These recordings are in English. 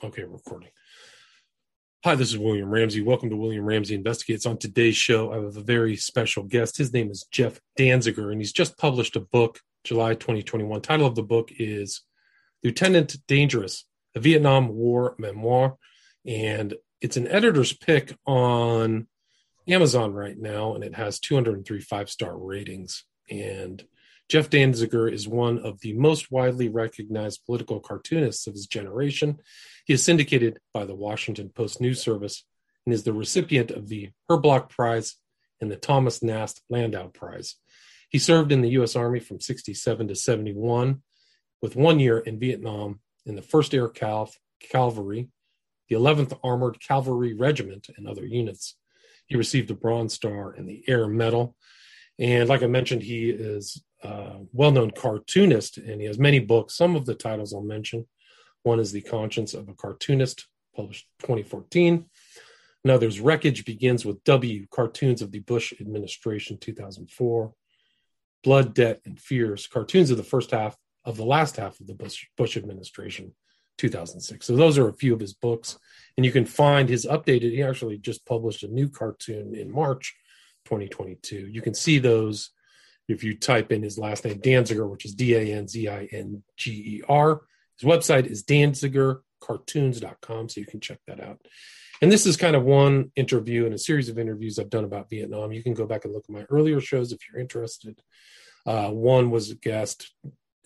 Okay, recording. Hi, this is William Ramsey. Welcome to William Ramsey Investigates. On today's show, I have a very special guest. His name is Jeff Danziger, and he's just published a book, July 2021. Title of the book is Lieutenant Dangerous, a Vietnam War memoir. And it's an editor's pick on Amazon right now, and it has 203 five star ratings. And Jeff Danziger is one of the most widely recognized political cartoonists of his generation. He is syndicated by the Washington Post News Service and is the recipient of the Herblock Prize and the Thomas Nast Landau Prize. He served in the U.S. Army from 67 to 71, with one year in Vietnam in the 1st Air Cal- Cavalry, the 11th Armored Cavalry Regiment, and other units. He received the Bronze Star and the Air Medal. And like I mentioned, he is a well known cartoonist and he has many books. Some of the titles I'll mention. One is The Conscience of a Cartoonist, published 2014. Another is Wreckage Begins with W, Cartoons of the Bush Administration, 2004. Blood, Debt, and Fears, Cartoons of the First Half of the Last Half of the Bush, Bush Administration, 2006. So those are a few of his books. And you can find his updated, he actually just published a new cartoon in March 2022. You can see those if you type in his last name, Danziger, which is D A N Z I N G E R. His website is danzigercartoons.com, so you can check that out. And this is kind of one interview in a series of interviews I've done about Vietnam. You can go back and look at my earlier shows if you're interested. Uh, one was a guest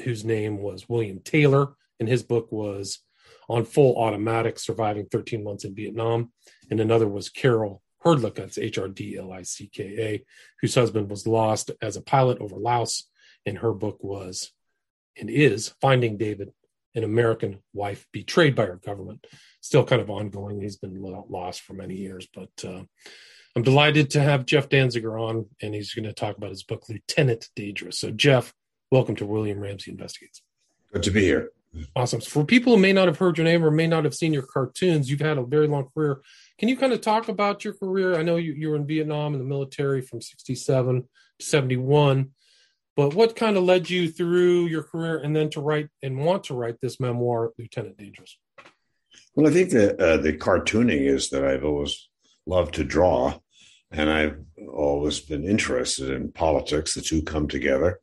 whose name was William Taylor, and his book was On Full Automatic Surviving 13 Months in Vietnam. And another was Carol Hrdlicka, that's H R D L I C K A, whose husband was lost as a pilot over Laos. And her book was and is Finding David, an American wife betrayed by her government. Still kind of ongoing. He's been lost for many years, but uh, I'm delighted to have Jeff Danziger on, and he's going to talk about his book, Lieutenant Dangerous. So, Jeff, welcome to William Ramsey Investigates. Good to be here. Awesome. So for people who may not have heard your name or may not have seen your cartoons, you've had a very long career. Can you kind of talk about your career? I know you, you were in Vietnam in the military from 67 to 71, but what kind of led you through your career and then to write and want to write this memoir, Lieutenant Dangerous? Well, I think that uh, the cartooning is that I've always loved to draw, and I've always been interested in politics. The two come together.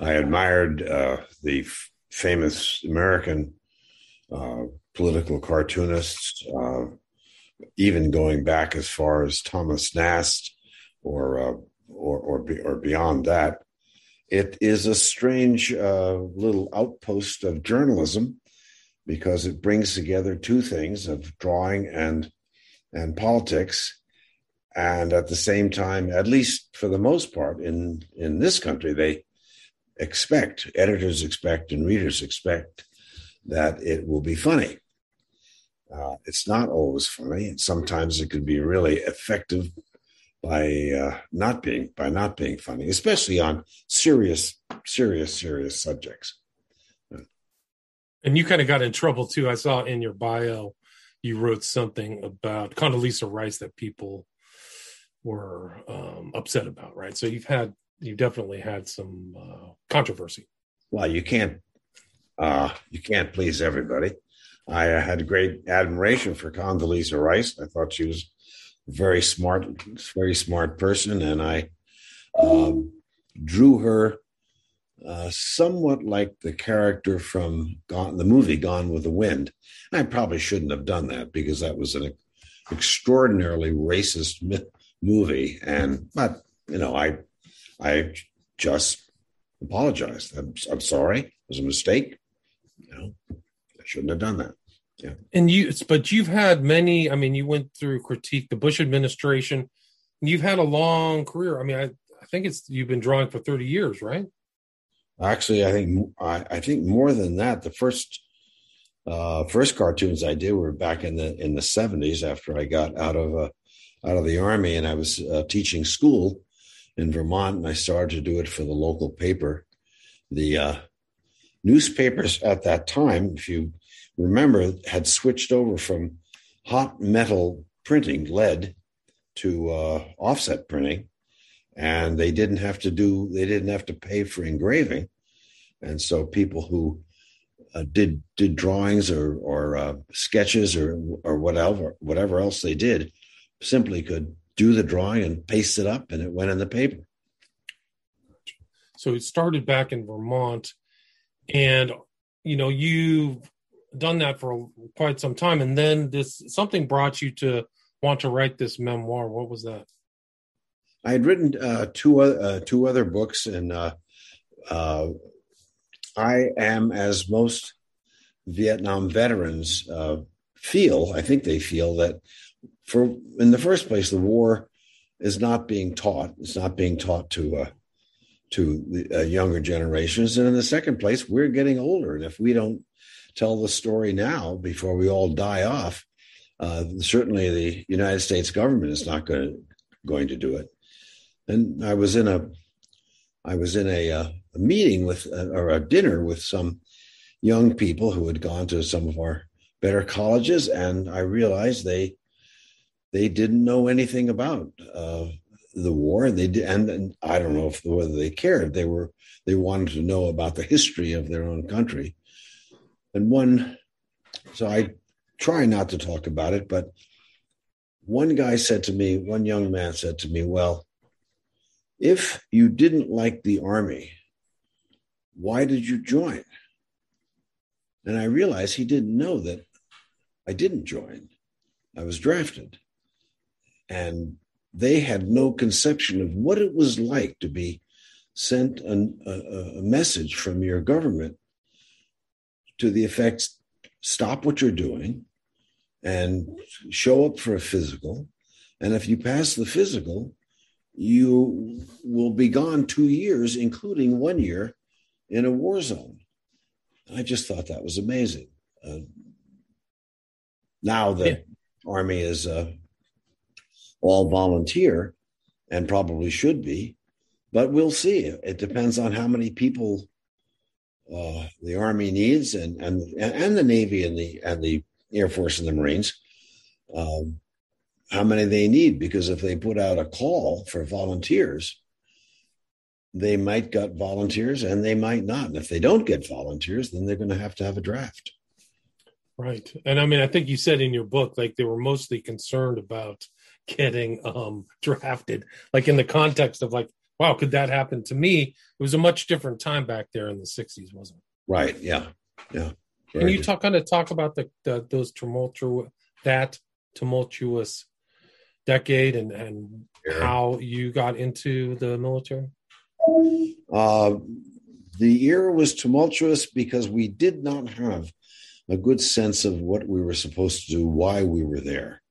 I admired uh, the f- famous American uh, political cartoonists, uh, even going back as far as Thomas Nast or uh, or, or, or beyond that. It is a strange uh, little outpost of journalism because it brings together two things of drawing and and politics and at the same time at least for the most part in in this country they expect editors expect and readers expect that it will be funny uh, it's not always funny and sometimes it can be really effective by uh, not being by not being funny especially on serious serious serious subjects and you kind of got in trouble too. I saw in your bio you wrote something about Condoleezza Rice that people were um, upset about, right? So you've had you definitely had some uh, controversy. Well, you can't uh, you can't please everybody. I had great admiration for Condoleezza Rice. I thought she was a very smart, very smart person, and I um, drew her uh, somewhat like the character from Gone, the movie Gone with the Wind. I probably shouldn't have done that because that was an extraordinarily racist movie. And but you know, I I just apologized. I'm, I'm sorry. It was a mistake. You know, I shouldn't have done that. Yeah. And you, but you've had many. I mean, you went through critique the Bush administration. You've had a long career. I mean, I, I think it's you've been drawing for 30 years, right? Actually, I think I, I think more than that. The first uh, first cartoons I did were back in the in the seventies after I got out of uh, out of the army and I was uh, teaching school in Vermont and I started to do it for the local paper. The uh, newspapers at that time, if you remember, had switched over from hot metal printing, lead, to uh, offset printing, and they didn't have to do they didn't have to pay for engraving and so people who uh, did did drawings or or uh, sketches or or whatever whatever else they did, simply could do the drawing and paste it up, and it went in the paper. So it started back in Vermont, and you know you've done that for quite some time, and then this something brought you to want to write this memoir. What was that? I had written uh, two uh, two other books, and uh, uh, I am, as most Vietnam veterans uh, feel, I think they feel that for in the first place, the war is not being taught. It's not being taught to uh, to the uh, younger generations, and in the second place, we're getting older, and if we don't tell the story now before we all die off, uh, certainly the United States government is not going to, going to do it. And I was in a I was in a, uh, a meeting with uh, or a dinner with some young people who had gone to some of our better colleges, and I realized they they didn't know anything about uh, the war. And they did, and, and, I don't know if whether they cared. They were they wanted to know about the history of their own country. And one, so I try not to talk about it, but one guy said to me, one young man said to me, "Well, if you didn't like the army, why did you join?" And I realized he didn't know that I didn't join. I was drafted. And they had no conception of what it was like to be sent an, a, a message from your government to the effect stop what you're doing and show up for a physical. And if you pass the physical, you will be gone two years, including one year in a war zone. I just thought that was amazing. Uh, now the yeah. Army is uh, all volunteer and probably should be, but we'll see. It depends on how many people uh, the Army needs and, and and the Navy and the and the Air Force and the Marines. Um, how many they need because if they put out a call for volunteers they might get volunteers and they might not. And if they don't get volunteers, then they're going to have to have a draft. Right. And I mean, I think you said in your book, like they were mostly concerned about getting um, drafted, like in the context of like, wow, could that happen to me? It was a much different time back there in the 60s, wasn't it? Right. Yeah. Yeah. Can you talk kind of talk about the, the those tumultuous that tumultuous decade and and yeah. how you got into the military? Uh, the era was tumultuous because we did not have a good sense of what we were supposed to do, why we were there.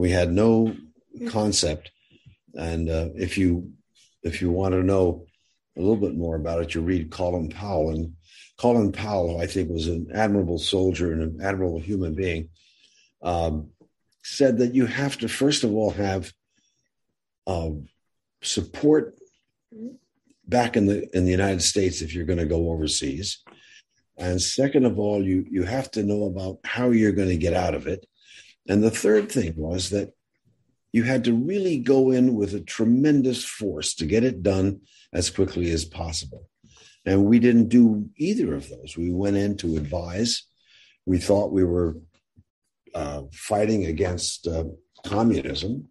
We had no concept, and uh, if you if you want to know a little bit more about it, you read Colin Powell, and Colin Powell, who I think, was an admirable soldier and an admirable human being. Um, said that you have to first of all have uh, support back in the in the United States if you're going to go overseas. And second of all, you you have to know about how you're going to get out of it. And the third thing was that you had to really go in with a tremendous force to get it done as quickly as possible. And we didn't do either of those. We went in to advise. We thought we were uh, fighting against uh, communism,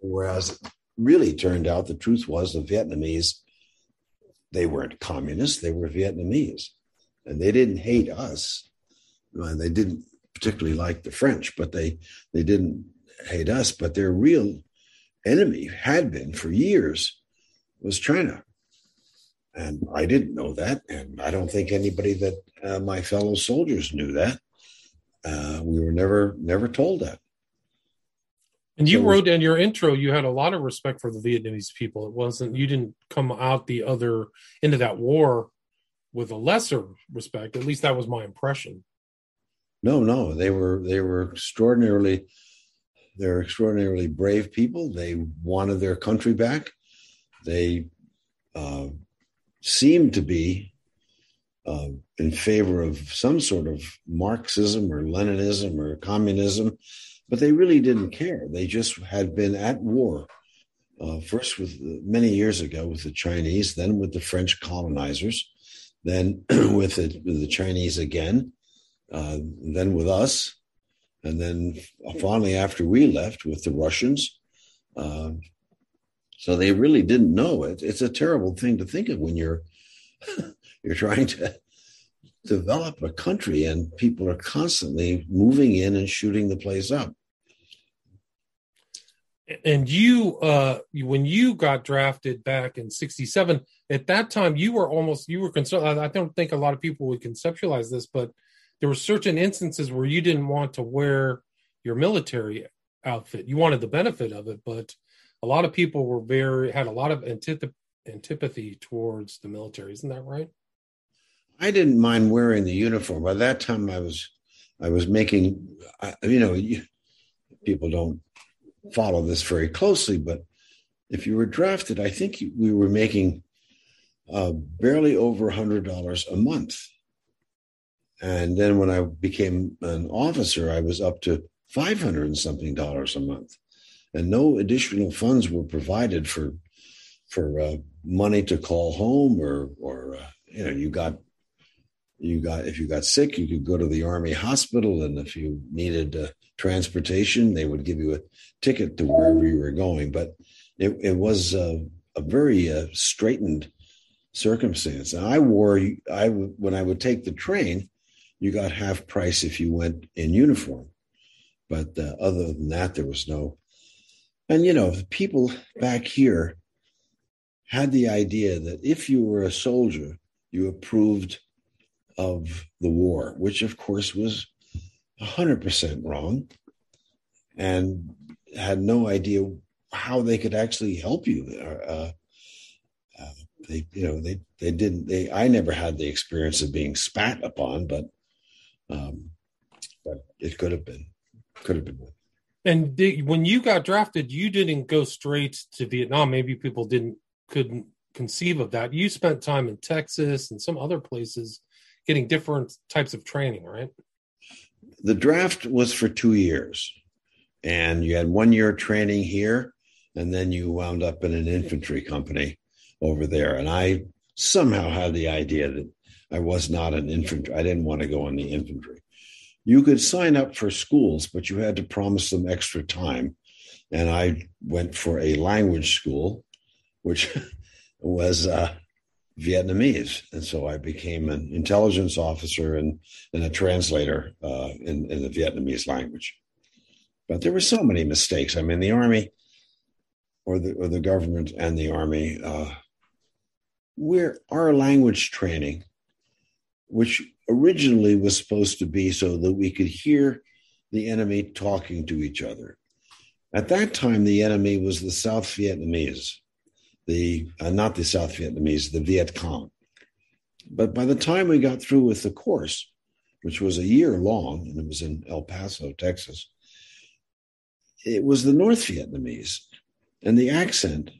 whereas really turned out the truth was the Vietnamese, they weren't communists, they were Vietnamese. And they didn't hate us. And they didn't particularly like the French, but they, they didn't hate us. But their real enemy had been for years was China. And I didn't know that. And I don't think anybody that uh, my fellow soldiers knew that. Uh, we were never never told that. And you so wrote in your intro, you had a lot of respect for the Vietnamese people. It wasn't you didn't come out the other into that war with a lesser respect. At least that was my impression. No, no, they were they were extraordinarily they're extraordinarily brave people. They wanted their country back. They uh, seemed to be uh, in favor of some sort of Marxism or Leninism or communism but they really didn't care. They just had been at war, uh, first with many years ago with the Chinese, then with the French colonizers. then with the, with the Chinese again, uh, then with us, and then finally after we left with the Russians. Uh, so they really didn't know it. It's a terrible thing to think of when you're you're trying to develop a country and people are constantly moving in and shooting the place up. And you, uh, when you got drafted back in '67, at that time you were almost you were concerned. I don't think a lot of people would conceptualize this, but there were certain instances where you didn't want to wear your military outfit. You wanted the benefit of it, but a lot of people were very had a lot of antipathy towards the military. Isn't that right? I didn't mind wearing the uniform. By that time, I was I was making you know people don't follow this very closely, but if you were drafted, I think we were making uh, barely over a hundred dollars a month. And then when I became an officer, I was up to 500 and something dollars a month. And no additional funds were provided for for uh, money to call home or or uh, you know you got you got if you got sick you could go to the army hospital. And if you needed uh, transportation they would give you a ticket to wherever you were going. But it, it was a very uh, straitened circumstance. And i wore i when i would take the train you got half price if you went in uniform. But uh, other than that, there was no. And you know, people back here had the idea that if you were a soldier, you approved of the war, which of course was 100% wrong and had no idea how they could actually help you. Uh, uh, they, you know, they, they didn't, they, I never had the experience of being spat upon, but um, but it could have been, could have been. And did, when you got drafted, you didn't go straight to Vietnam. Maybe people didn't couldn't conceive of that. You spent time in Texas and some other places getting different types of training, right? The draft was for two years, and you had one year training here, and then you wound up in an infantry company over there. And I somehow had the idea that I was not an infantry. I didn't want to go in the infantry. You could sign up for schools, but you had to promise them extra time. And I went for a language school, which was uh, Vietnamese. And so I became an intelligence officer and, and a translator uh, in, in the Vietnamese language. But there were so many mistakes. I mean, the Army or the, or the government and the Army, uh, where our language training which originally was supposed to be so that we could hear the enemy talking to each other. At that time, the enemy was the South Vietnamese, the uh, not the South Vietnamese, the Viet Cong. But by the time we got through with the course, which was a year long, and it was in El Paso, Texas, it was the North Vietnamese, and the accent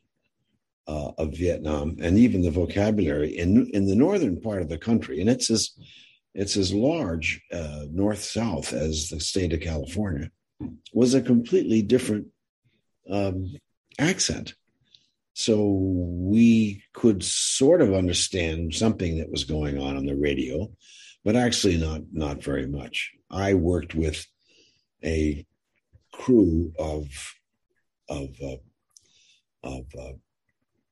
uh, of Vietnam and even the vocabulary in in the northern part of the country, and it's as it's as large uh, north south as the state of California, was a completely different um, accent. So we could sort of understand something that was going on on the radio, but actually not not very much. I worked with a crew of of uh, of uh,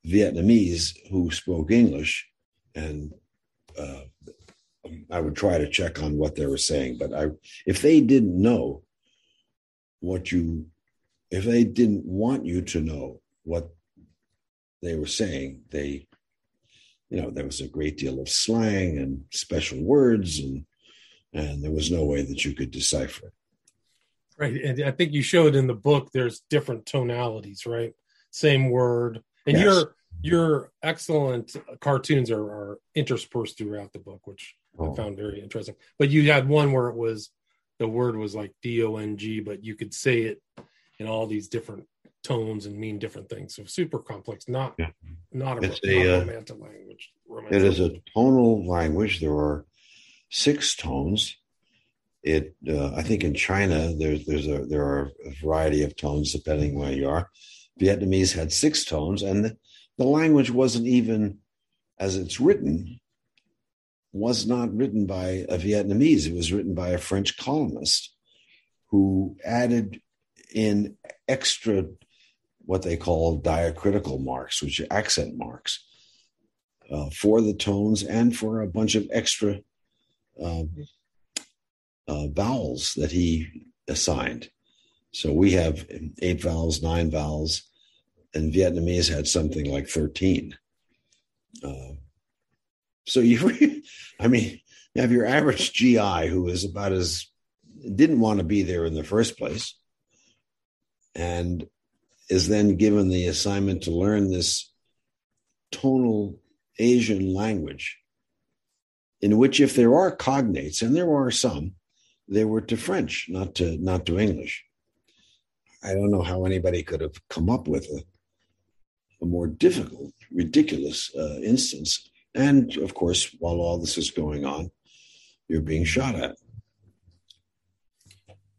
Vietnamese who spoke English, and uh, I would try to check on what they were saying. But I, if they didn't know what you, if they didn't want you to know what they were saying, they, you know, there was a great deal of slang and special words, and and there was no way that you could decipher it. Right, and I think you showed in the book there's different tonalities, right? Same word, and yes. your your excellent cartoons are, are, interspersed throughout the book, which oh. I found very interesting. But you had one where it was the word was like D O N G, but you could say it in all these different tones and mean different things. So super complex, not yeah. not a, it's a not uh, language. Romantic it is a tonal language. There are six tones. It, uh, I think, in China, there's there's a there are a variety of tones depending where you are. Vietnamese had six tones, and the, the language wasn't even, as it's written, was not written by a Vietnamese. It was written by a French columnist who added in extra what they call diacritical marks, which are accent marks, uh, for the tones and for a bunch of extra uh, uh, vowels that he assigned. So we have eight vowels, nine vowels, and Vietnamese had something like 13. Uh, so you, I mean, you have your average GI who is about as didn't want to be there in the first place, and is then given the assignment to learn this tonal Asian language, in which, if there are cognates, and there are some, they were to French, not to not to English. I don't know how anybody could have come up with a, a more difficult, ridiculous uh, instance. And of course, while all this is going on, you're being shot at.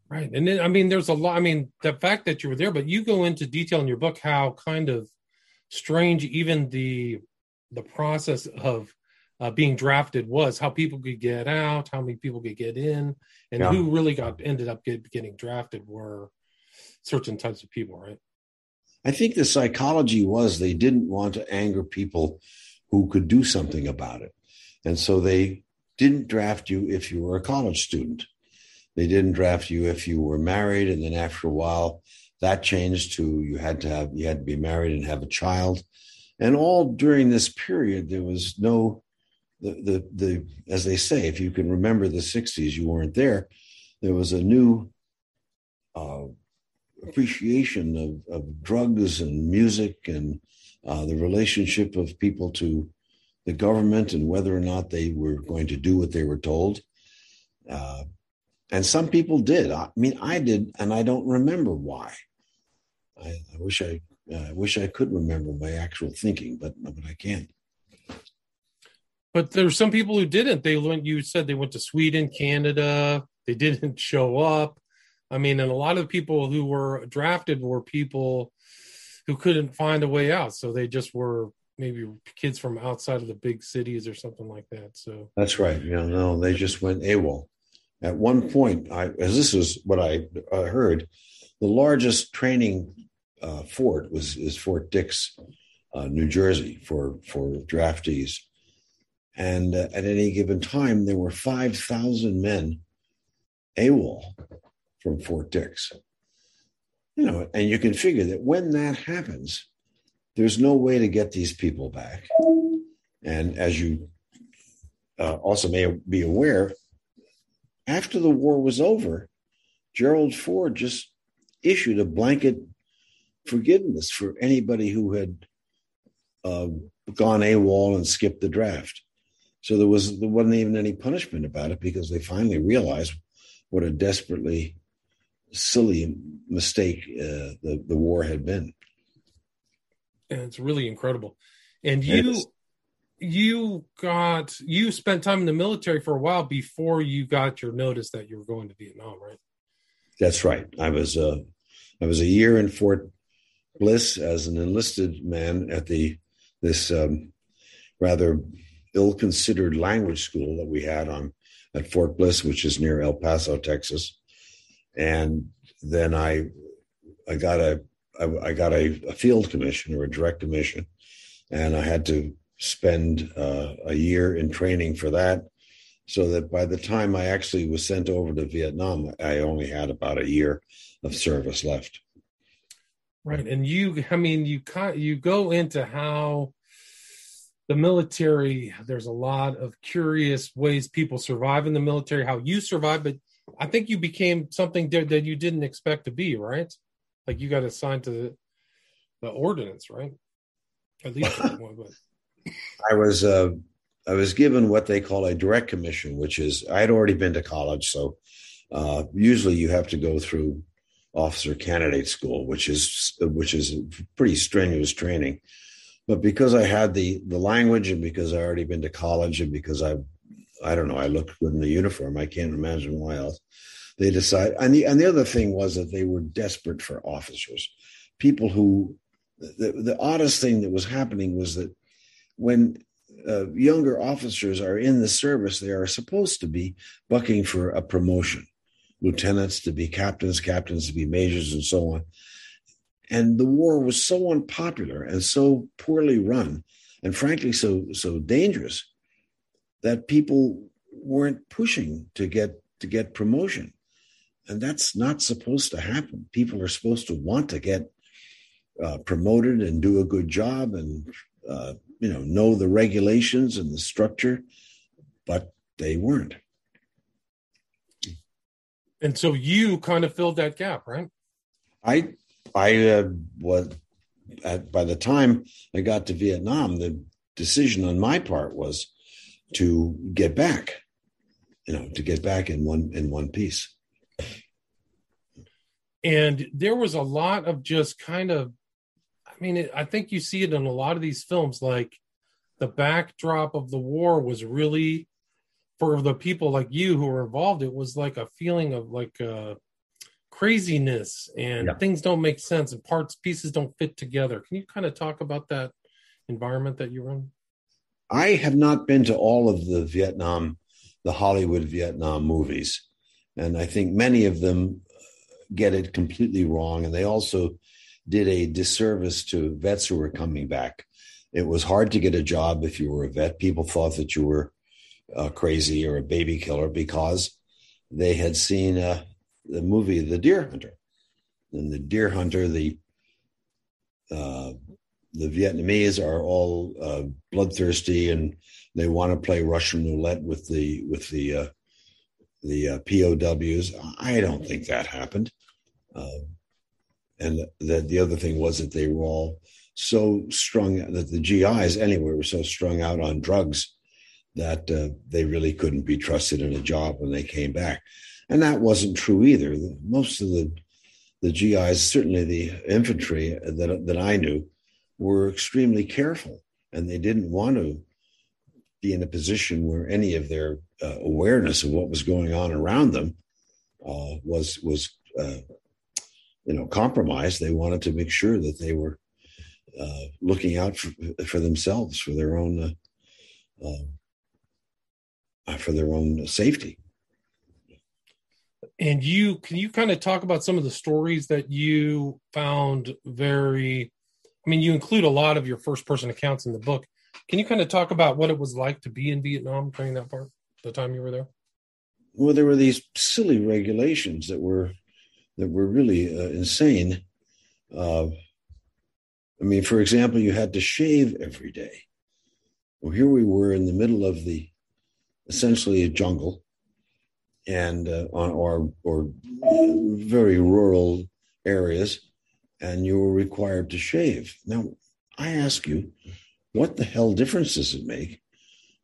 Right. And then, I mean, there's a lot. I mean, the fact that you were there, but you go into detail in your book how kind of strange even the the process of uh, being drafted was, how people could get out, how many people could get in, and yeah. who really got ended up get, getting drafted were certain types of people, right? I think the psychology was they didn't want to anger people who could do something about it. And so they didn't draft you if you were a college student. They didn't draft you if you were married. And then after a while, that changed to you had to have, you had to be married and have a child. And all during this period, there was no, the, the, the, as they say, if you can remember the 60s, you weren't there. There was a new uh, appreciation of, of drugs and music and uh, the relationship of people to the government and whether or not they were going to do what they were told. Uh, and some people did. I mean, I did, and I don't remember why. I, I wish I, uh, wish I could remember my actual thinking, but but I can't. But there were some people who didn't. They went. You said they went to Sweden, Canada. They didn't show up. I mean, and a lot of the people who were drafted were people who couldn't find a way out. So they just were maybe kids from outside of the big cities or something like that. So that's right. Yeah, no, they just went AWOL. At one point, I, as this is what I uh, heard, the largest training uh, fort was is Fort Dix, uh, New Jersey, for for draftees, and uh, at any given time there were five thousand men AWOL from Fort Dix. You know, and you can figure that when that happens, there's no way to get these people back. And as you uh, also may be aware, after the war was over, Gerald Ford just issued a blanket forgiveness for anybody who had uh, gone AWOL and skipped the draft. So there was there wasn't even any punishment about it because they finally realized what a desperately silly mistake uh, the the war had been. And it's really incredible. And you you got you spent time in the military for a while before you got your notice that you were going to Vietnam, right? That's right. I was uh, I was a year in Fort Bliss as an enlisted man at the this um, rather ill-considered language school that we had on at Fort Bliss, which is near El Paso, Texas and then I I got a I, I got a, a, field commission or a direct commission, and I had to spend uh, a year in training for that, so that by the time I actually was sent over to Vietnam, I only had about a year of service left. Right, and you, I mean, you you go into how the military. There's a lot of curious ways people survive in the military. How you survive, but I think you became something that you didn't expect to be, right? Like you got assigned to the, the ordinance, right? At least one, but. I was uh, I was given what they call a direct commission, which is I had already been to college, so uh, usually you have to go through officer candidate school, which is which is pretty strenuous training. But because I had the the language, and because I already been to college, and because I I don't know. I looked good in the uniform. I can't imagine why else. They decide, and the and the other thing was that they were desperate for officers, people who. The, the oddest thing that was happening was that when uh, younger officers are in the service, they are supposed to be bucking for a promotion, lieutenants to be captains, captains to be majors, and so on. And the war was so unpopular and so poorly run, and frankly, so so dangerous that people weren't pushing to get to get promotion, and that's not supposed to happen. People are supposed to want to get uh, promoted and do a good job and uh, you know know the regulations and the structure, but they weren't. And so you kind of filled that gap, right? I I uh, was at, by the time I got to Vietnam, the decision on my part was to get back, you know, to get back in one in one piece. And there was a lot of just kind of I mean, it, I think you see it in a lot of these films. Like the backdrop of the war was really for the people like you who were involved. It was like a feeling of like uh, craziness and yeah. things don't make sense and parts pieces don't fit together. Can you kind of talk about that environment that you were in? I have not been to all of the Vietnam, the Hollywood Vietnam movies, and I think many of them get it completely wrong, and they also did a disservice to vets who were coming back. It was hard to get a job if you were a vet. People thought that you were uh, crazy or a baby killer because they had seen uh, the movie The Deer Hunter. And the Deer Hunter, the uh, the Vietnamese are all uh, bloodthirsty and they want to play Russian roulette with the with the uh, the uh, POWs. I don't think that happened. Uh, and the, the other thing was that they were all so strung that the GIs anyway were so strung out on drugs that uh, they really couldn't be trusted in a job when they came back, and that wasn't true either. Most of the the GIs, certainly the infantry that that I knew, were extremely careful, and they didn't want to be in a position where any of their uh, awareness of what was going on around them uh, was was uh, you know compromised. They wanted to make sure that they were uh, looking out for, for, themselves, for their own uh, uh, for their own safety. And you can you kind of talk about some of the stories that you found very. I mean, you include a lot of your first person accounts in the book. Can you kind of talk about what it was like to be in Vietnam during that part, the time you were there? Well, there were these silly regulations that were that were really uh, insane. Uh, I mean, for example, you had to shave every day. Well, here we were in the middle of the essentially a jungle and uh, on or or very rural areas, and you were required to shave. Now, I ask you, what the hell difference does it make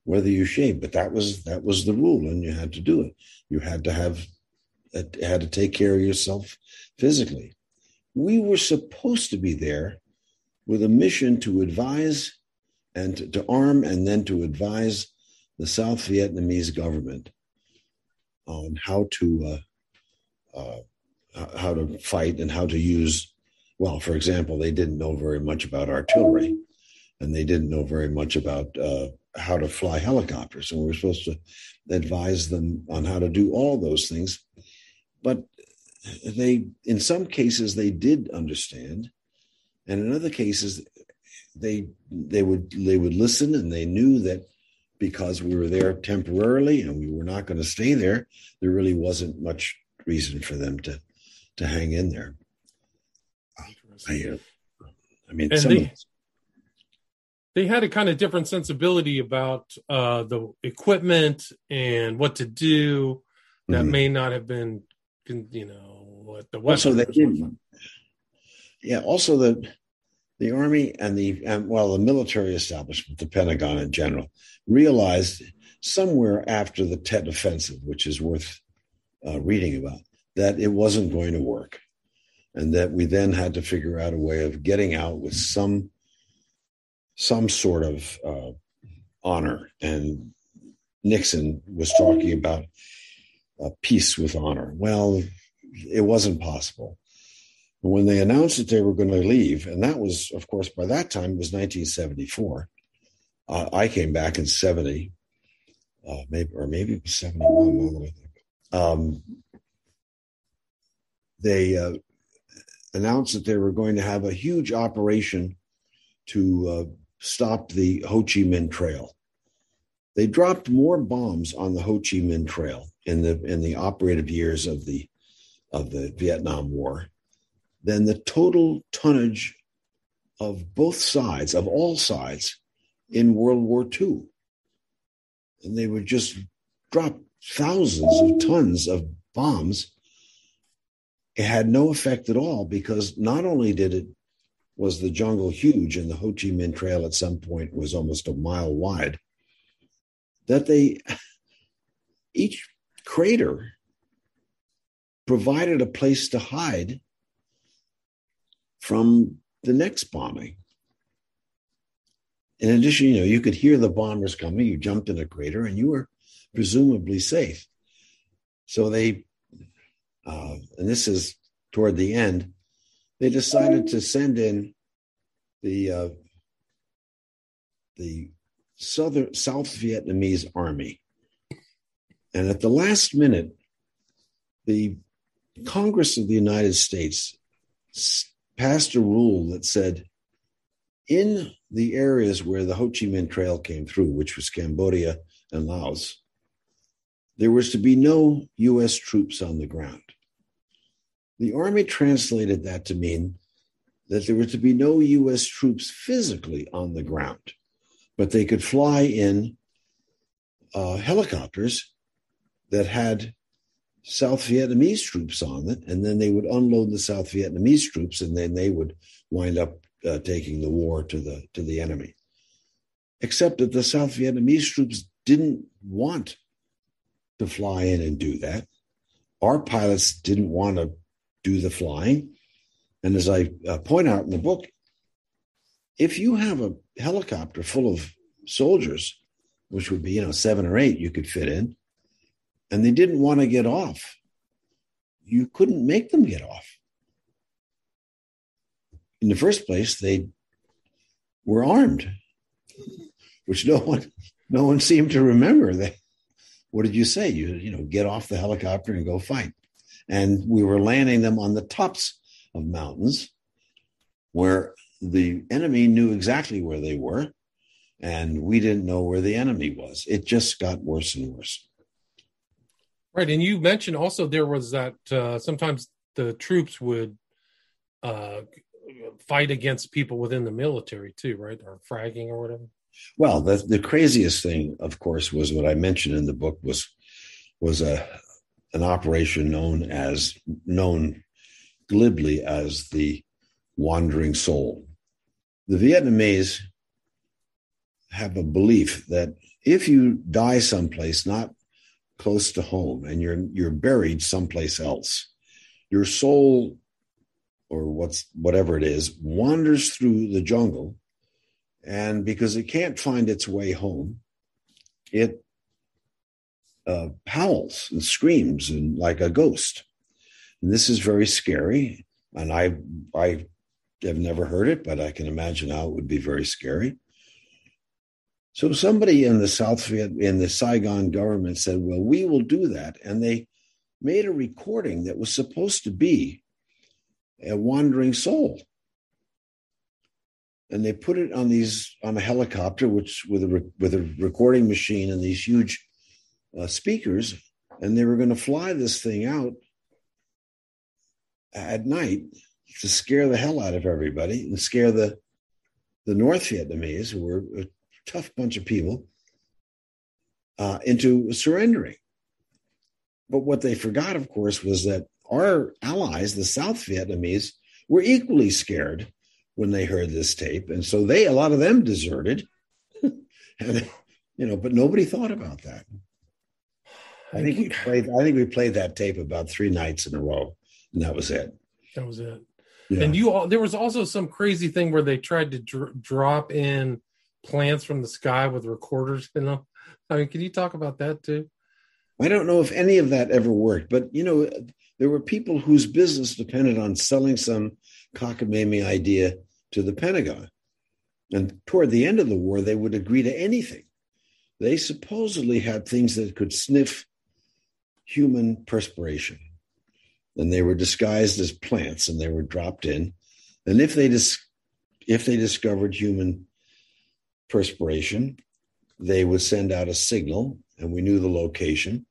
whether you shave? But that was that was the rule, and you had to do it. You had to have had to take care of yourself physically. We were supposed to be there with a mission to advise and to, to arm and then to advise the South Vietnamese government on how to uh, uh, how to fight and how to use. Well, for example, they didn't know very much about artillery, and they didn't know very much about uh, how to fly helicopters, and we were supposed to advise them on how to do all those things. But they in some cases they did understand and in other cases they they would they would listen and they knew that because we were there temporarily and we were not going to stay there there really wasn't much reason for them to to hang in there I, I mean they, they had a kind of different sensibility about uh, the equipment and what to do that mm-hmm. may not have been you know what the also they did yeah also the the army and the and, well the military establishment the pentagon in general realized somewhere after the tet offensive which is worth uh, reading about that it wasn't going to work and that we then had to figure out a way of getting out with some some sort of uh, honor and nixon was talking about a peace with honor. Well, it wasn't possible. When they announced that they were going to leave, and that was, of course, by that time it was 1974, Uh, I came back in 70, uh, maybe, or maybe it was 71. Um, they uh, announced that they were going to have a huge operation to uh, stop the Ho Chi Minh Trail. They dropped more bombs on the Ho Chi Minh Trail in the in the operative years of the of the Vietnam War than the total tonnage of both sides, of all sides, in World War II. And they would just drop thousands of tons of bombs. It had no effect at all because not only did it was the jungle huge and the Ho Chi Minh Trail at some point was almost a mile wide, that they each crater provided a place to hide from the next bombing. In addition, you know, you could hear the bombers coming. You jumped in a crater, and you were presumably safe. So they, uh, and this is toward the end, they decided to send in the uh, the southern South Vietnamese army, and at the last minute, the Congress of the United States passed a rule that said in the areas where the Ho Chi Minh Trail came through, which was Cambodia and Laos, there was to be no U.S. troops on the ground. The Army translated that to mean that there were to be no U.S. troops physically on the ground, but they could fly in uh, helicopters that had South Vietnamese troops on it, and then they would unload the South Vietnamese troops, and then they would wind up uh, taking the war to the to the enemy. Except that the South Vietnamese troops didn't want to fly in and do that. Our pilots didn't want to do the flying, and as I uh, point out in the book, if you have a helicopter full of soldiers, which would be you know seven or eight you could fit in and they didn't want to get off. You couldn't make them get off. In the first place, they were armed, which no one no one seemed to remember. They, what did you say? You you know, get off the helicopter and go fight. And we were landing them on the tops of mountains where the enemy knew exactly where they were, and we didn't know where the enemy was. It just got worse and worse. Right, and you mentioned also there was that uh, sometimes the troops would uh, fight against people within the military too, right? Or fragging or whatever. Well, the the craziest thing, of course, was what I mentioned in the book was was a an operation known as known glibly as the Wandering Soul. The Vietnamese have a belief that if you die someplace, not close to home and you're you're buried someplace else your soul or what's whatever it is wanders through the jungle and because it can't find its way home it uh, howls and screams and like a ghost. And this is very scary and i i have never heard it but i can imagine how it would be very scary. So somebody in the South Viet, in the Saigon government said, "Well, we will do that," and they made a recording that was supposed to be a wandering soul, and they put it on these on a helicopter, which with a with a recording machine and these huge uh, speakers, and they were going to fly this thing out at night to scare the hell out of everybody and scare the the North Vietnamese who were a tough bunch of people uh, into surrendering. But what they forgot, of course, was that our allies, the South Vietnamese, were equally scared when they heard this tape, and so they, a lot of them, deserted. and you know, but nobody thought about that. I think we played. I think we played that tape about three nights in a row, and that was it. That was it. Yeah. And you, all, there was also some crazy thing where they tried to dr- drop in plants from the sky with recorders in them. I mean, can you talk about that too? I don't know if any of that ever worked, but you know, there were people whose business depended on selling some cockamamie idea to the Pentagon. And toward the end of the war, they would agree to anything. They supposedly had things that could sniff human perspiration. And they were disguised as plants and they were dropped in. And if they dis- if they discovered human perspiration, they would send out a signal and we knew the location.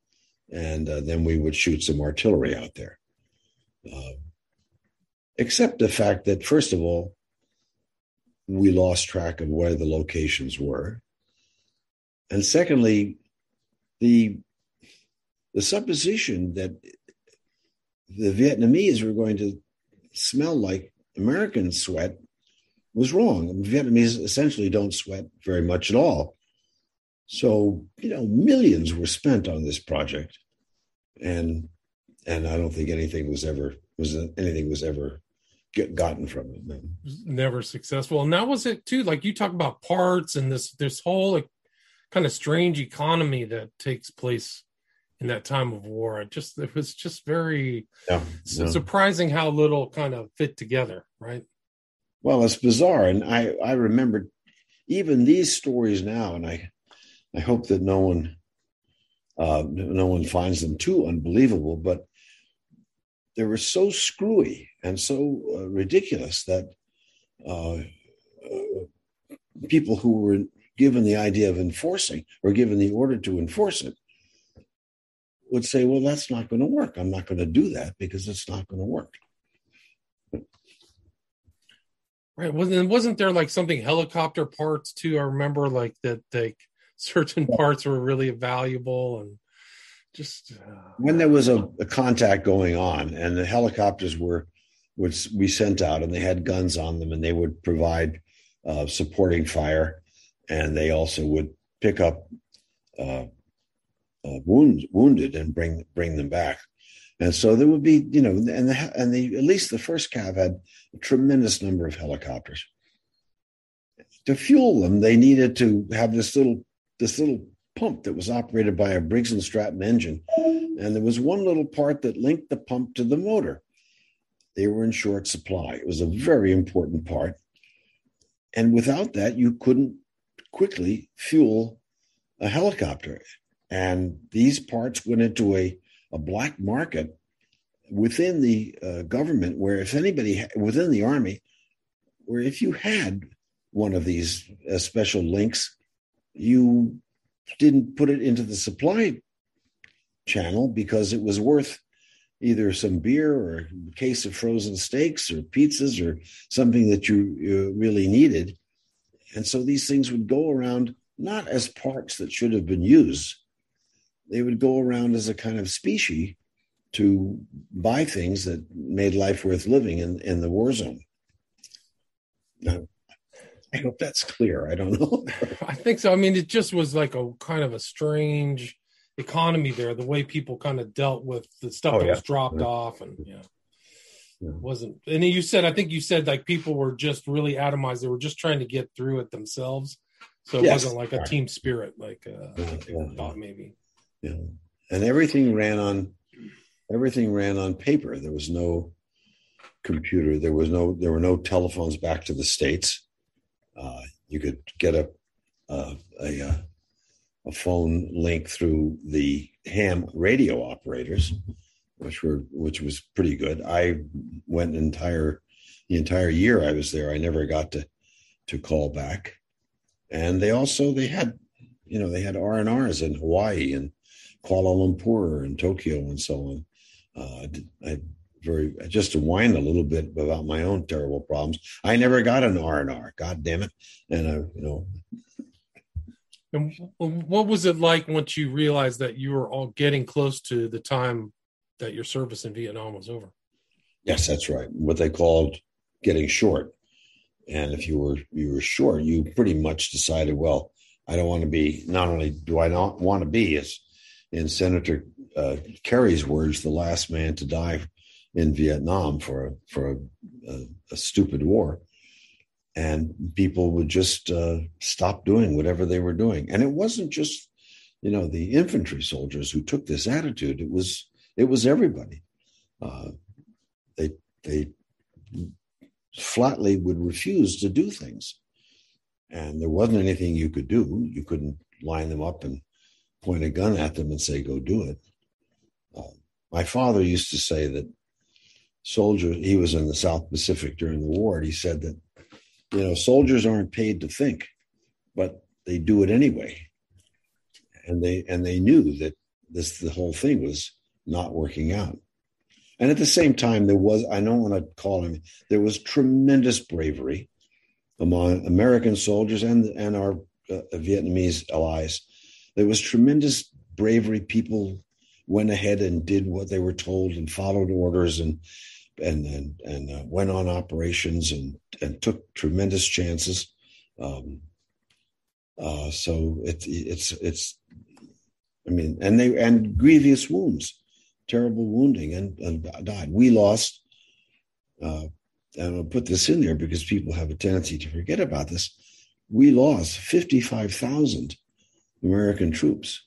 And uh, then we would shoot some artillery out there. Uh, except the fact that, first of all, we lost track of where the locations were. And secondly, the the supposition that the Vietnamese were going to smell like American sweat was wrong. Vietnamese essentially don't sweat very much at all. So, you know, millions were spent on this project. And and I don't think anything was ever was anything was ever get gotten from it. Man. Never successful. And that was it too. Like you talk about parts and this this whole like, kind of strange economy that takes place in that time of war. It just it was just very yeah, yeah. surprising how little kind of fit together, right? Well, it's bizarre, and I I remember even these stories now, and I I hope that no one uh, no one finds them too unbelievable, but they were so screwy and so uh, ridiculous that uh, uh, people who were given the idea of enforcing or given the order to enforce it would say, well, that's not going to work. I'm not going to do that because it's not going to work. Right. Wasn't wasn't there like something helicopter parts too? I remember like that like certain parts were really valuable and just uh, when there was a, a, contact going on and the helicopters were would we sent out and they had guns on them and they would provide uh, supporting fire and they also would pick up uh, uh, wound, wounded and bring bring them back and so there would be you know and the and the at least the first cav had a tremendous number of helicopters to fuel them they needed to have this little this little pump that was operated by a Briggs and Stratton engine. And there was one little part that linked the pump to the motor. They were in short supply. It was a very important part. And without that, you couldn't quickly fuel a helicopter. And these parts went into a, a black market within the uh, government, where if anybody within the army, where if you had one of these uh, special links, you didn't put it into the supply channel because it was worth either some beer or a case of frozen steaks or pizzas or something that you, you really needed. And so these things would go around not as parts that should have been used, they would go around as a kind of species to buy things that made life worth living in, in the war zone. Now, I hope that's clear. I don't know. I think so. I mean, it just was like a kind of a strange economy there, the way people kind of dealt with the stuff oh, that yeah. was dropped yeah. off and yeah. yeah. wasn't and you said I think you said like people were just really atomized. They were just trying to get through it themselves. So it yes. wasn't like a team spirit like uh yeah, thought maybe. Yeah. And everything ran on everything ran on paper. There was no computer. There was no there were no telephones back to the States uh, you could get a a, a a phone link through the ham radio operators, which were which was pretty good. I went entire the entire year I was there. I never got to to call back, and they also they had you know they had R and R's in Hawaii and Kuala Lumpur and Tokyo and so on. Uh, I very just to whine a little bit about my own terrible problems. I never got an R and R. God damn it! And I, you know. And what was it like once you realized that you were all getting close to the time that your service in Vietnam was over? Yes, that's right. What they called getting short. And if you were you were short, you pretty much decided, well, I don't want to be. Not only do I not want to be, as in Senator uh, Kerry's words, the last man to die in Vietnam for a, for a, a, a stupid war, and people would just uh, stop doing whatever they were doing. And it wasn't just you know the infantry soldiers who took this attitude. It was it was everybody. Uh, they they flatly would refuse to do things. and there wasn't anything you could do. You couldn't line them up and point a gun at them and say, "Go do it." Uh, my father used to say that soldiers. He was in the South Pacific during the war. And he said that you know soldiers aren't paid to think, but they do it anyway. And they and they knew that this the whole thing was not working out. And at the same time, there was, I don't want to call him, there was tremendous bravery among American soldiers and, and our uh, Vietnamese allies. There was tremendous bravery. People went ahead and did what they were told and followed orders and and and, and uh, went on operations and and took tremendous chances. Um, uh, so it, it's it's I mean, and they and grievous wounds terrible wounding and, and died. We lost, uh, and I'll put this in there because people have a tendency to forget about this. We lost 55,000 American troops.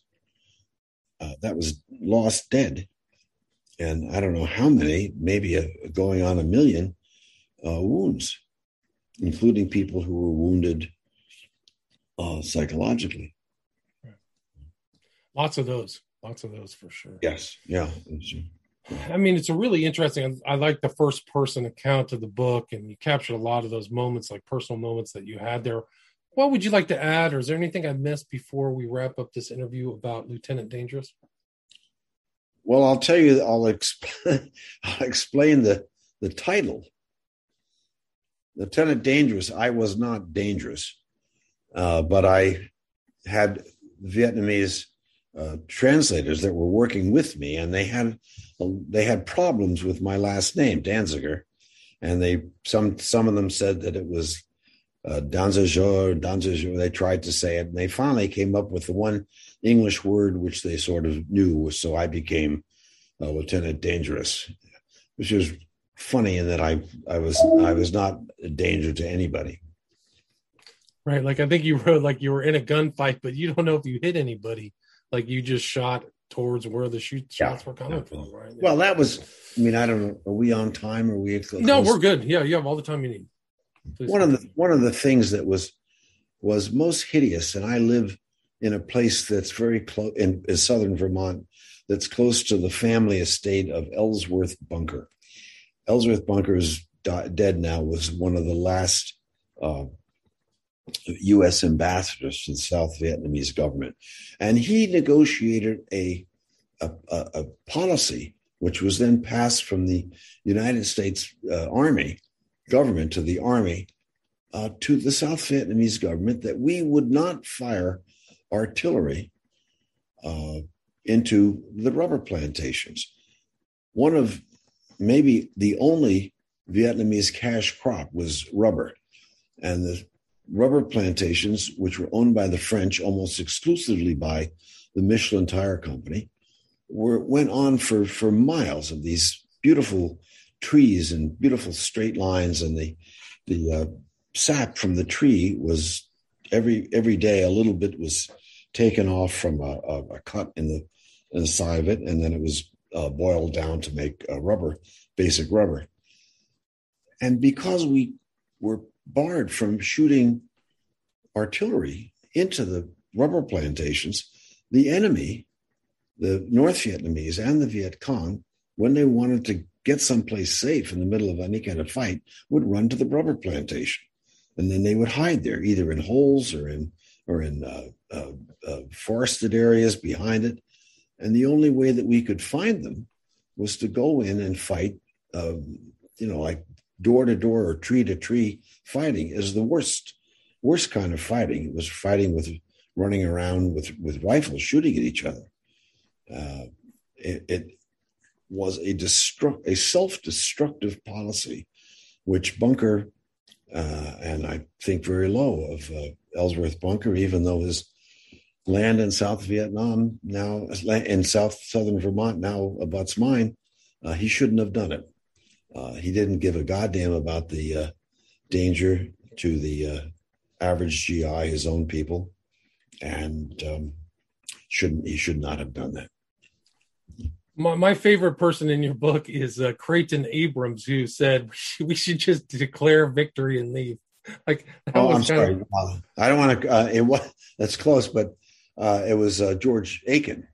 Uh, that was lost dead. And I don't know how many, maybe a, going on a million uh, wounds, including people who were wounded uh, psychologically. Lots of those. Lots of those for sure. Yes. Yeah. I mean, it's a really interesting. I like the first person account of the book, and you captured a lot of those moments, like personal moments that you had there. What would you like to add, or is there anything I missed before we wrap up this interview about Lieutenant Dangerous? Well, I'll tell you. I'll explain. I'll explain the the title. Lieutenant Dangerous. I was not dangerous, uh, but I had Vietnamese uh, translators that were working with me, and they had they had problems with my last name, Danziger, and they some some of them said that it was uh, Danziger. They tried to say it, and they finally came up with the one English word which they sort of knew. So I became uh, Lieutenant Dangerous, which was funny in that I I was I was not a danger to anybody. Right, like I think you wrote like you were in a gunfight, but you don't know if you hit anybody like you just shot towards where the shoot shots yeah. were coming from, right? Well, that was. I mean, I don't know. Are we on time? Are we? Close? No, we're good. Yeah, you have all the time you need. Please one of the one of the things that was was most hideous, and I live in a place that's very close in, in southern Vermont, that's close to the family estate of Ellsworth Bunker. Ellsworth Bunker is dead now. Was one of the last uh, U.S. ambassadors to the South Vietnamese government, and he negotiated a, a, a policy which was then passed from the United States uh, Army government to the Army uh, to the South Vietnamese government that we would not fire artillery uh, into the rubber plantations. One of maybe the only Vietnamese cash crop was rubber. And the rubber plantations, which were owned by the French almost exclusively by the Michelin Tire Company, were went on for for miles of these beautiful trees and beautiful straight lines, and the the uh, sap from the tree was every every day a little bit was taken off from a, a, a cut in the in the side of it, and then it was uh, boiled down to make rubber, basic rubber. And because we were barred from shooting artillery into the rubber plantations. The enemy, the North Vietnamese and the Viet Cong, when they wanted to get someplace safe in the middle of any kind of fight, would run to the rubber plantation, and then they would hide there, either in holes or in or in uh, uh, uh, forested areas behind it. And the only way that we could find them was to go in and fight, um, you know, like door to door or tree to tree fighting is the worst worst kind of fighting. It was fighting with running around with with rifles shooting at each other. Uh, it, it, was a destruct a self destructive policy, which Bunker uh, and I think very low of uh, Ellsworth Bunker, even though his land in South Vietnam now in South Southern Vermont now abuts mine, uh, he shouldn't have done it. Uh, he didn't give a goddamn about the uh, danger to the uh, average GI, his own people, and um, shouldn't he should not have done that. My, my favorite person in your book is uh, Creighton Abrams, who said we should just declare victory and leave. like, that oh, I'm sorry. Of... Uh, I don't want to. Uh, it was that's close, but uh, it was uh, George Aiken.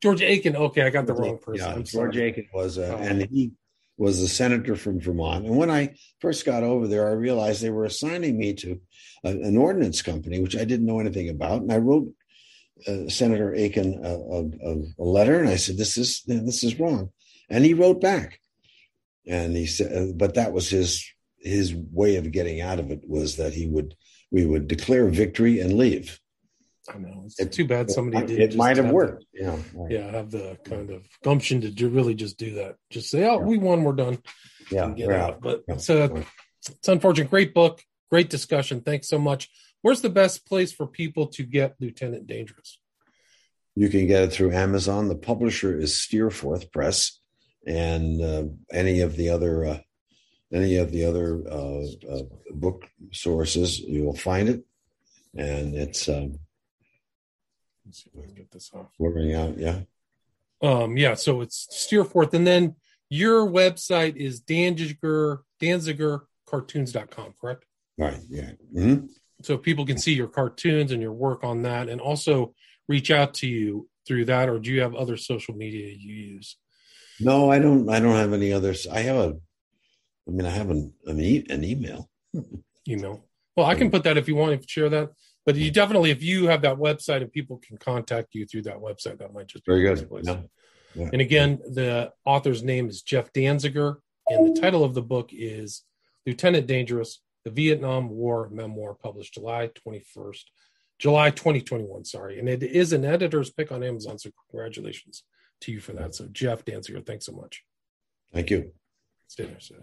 George Aiken. Okay, I got the wrong person. Yeah, George Aiken was, uh, oh. and he was a senator from Vermont. And when I first got over there, I realized they were assigning me to a, an ordnance company, which I didn't know anything about. And I wrote uh, Senator Aiken a, a, a, letter, and I said, "This is this is wrong," and he wrote back, and he said, uh, "But that was his his way of getting out of it was that he would we would declare victory and leave." I know it's it, too bad somebody it, did. It might have, have worked. The, yeah, right. yeah, have the kind of gumption to do, really just do that. Just say, "Oh, yeah. we won, we're done." Yeah, get out. out. But yeah. it's it's unfortunate. Great book, great discussion. Thanks so much. Where's the best place for people to get Lieutenant Dangerous? You can get it through Amazon. The publisher is Steerforth Press, and uh, any of the other uh, any of the other uh, uh book sources, you will find it, and it's. Um, Let's see if I can get this off. Working out, yeah. Um, yeah, so it's Steerforth, and then your website is Danziger DanzigerCartoons.com, correct? Right. Yeah. Mm-hmm. So people can see your cartoons and your work on that, and also reach out to you through that, or do you have other social media you use? No, I don't. I don't have any others. I have a. I mean, I have an an, e- an email. email. Well, I can put that if you want to share that. But you definitely, if you have that website and people can contact you through that website, that might just be very good. Yeah. Yeah. And again, the author's name is Jeff Danziger, and the title of the book is Lieutenant Dangerous: The Vietnam War Memoir, published July twenty first, July twenty twenty one. Sorry, and it is an editor's pick on Amazon. So congratulations to you for that. So Jeff Danziger, thanks so much. Thank you. Stay there. Stay there.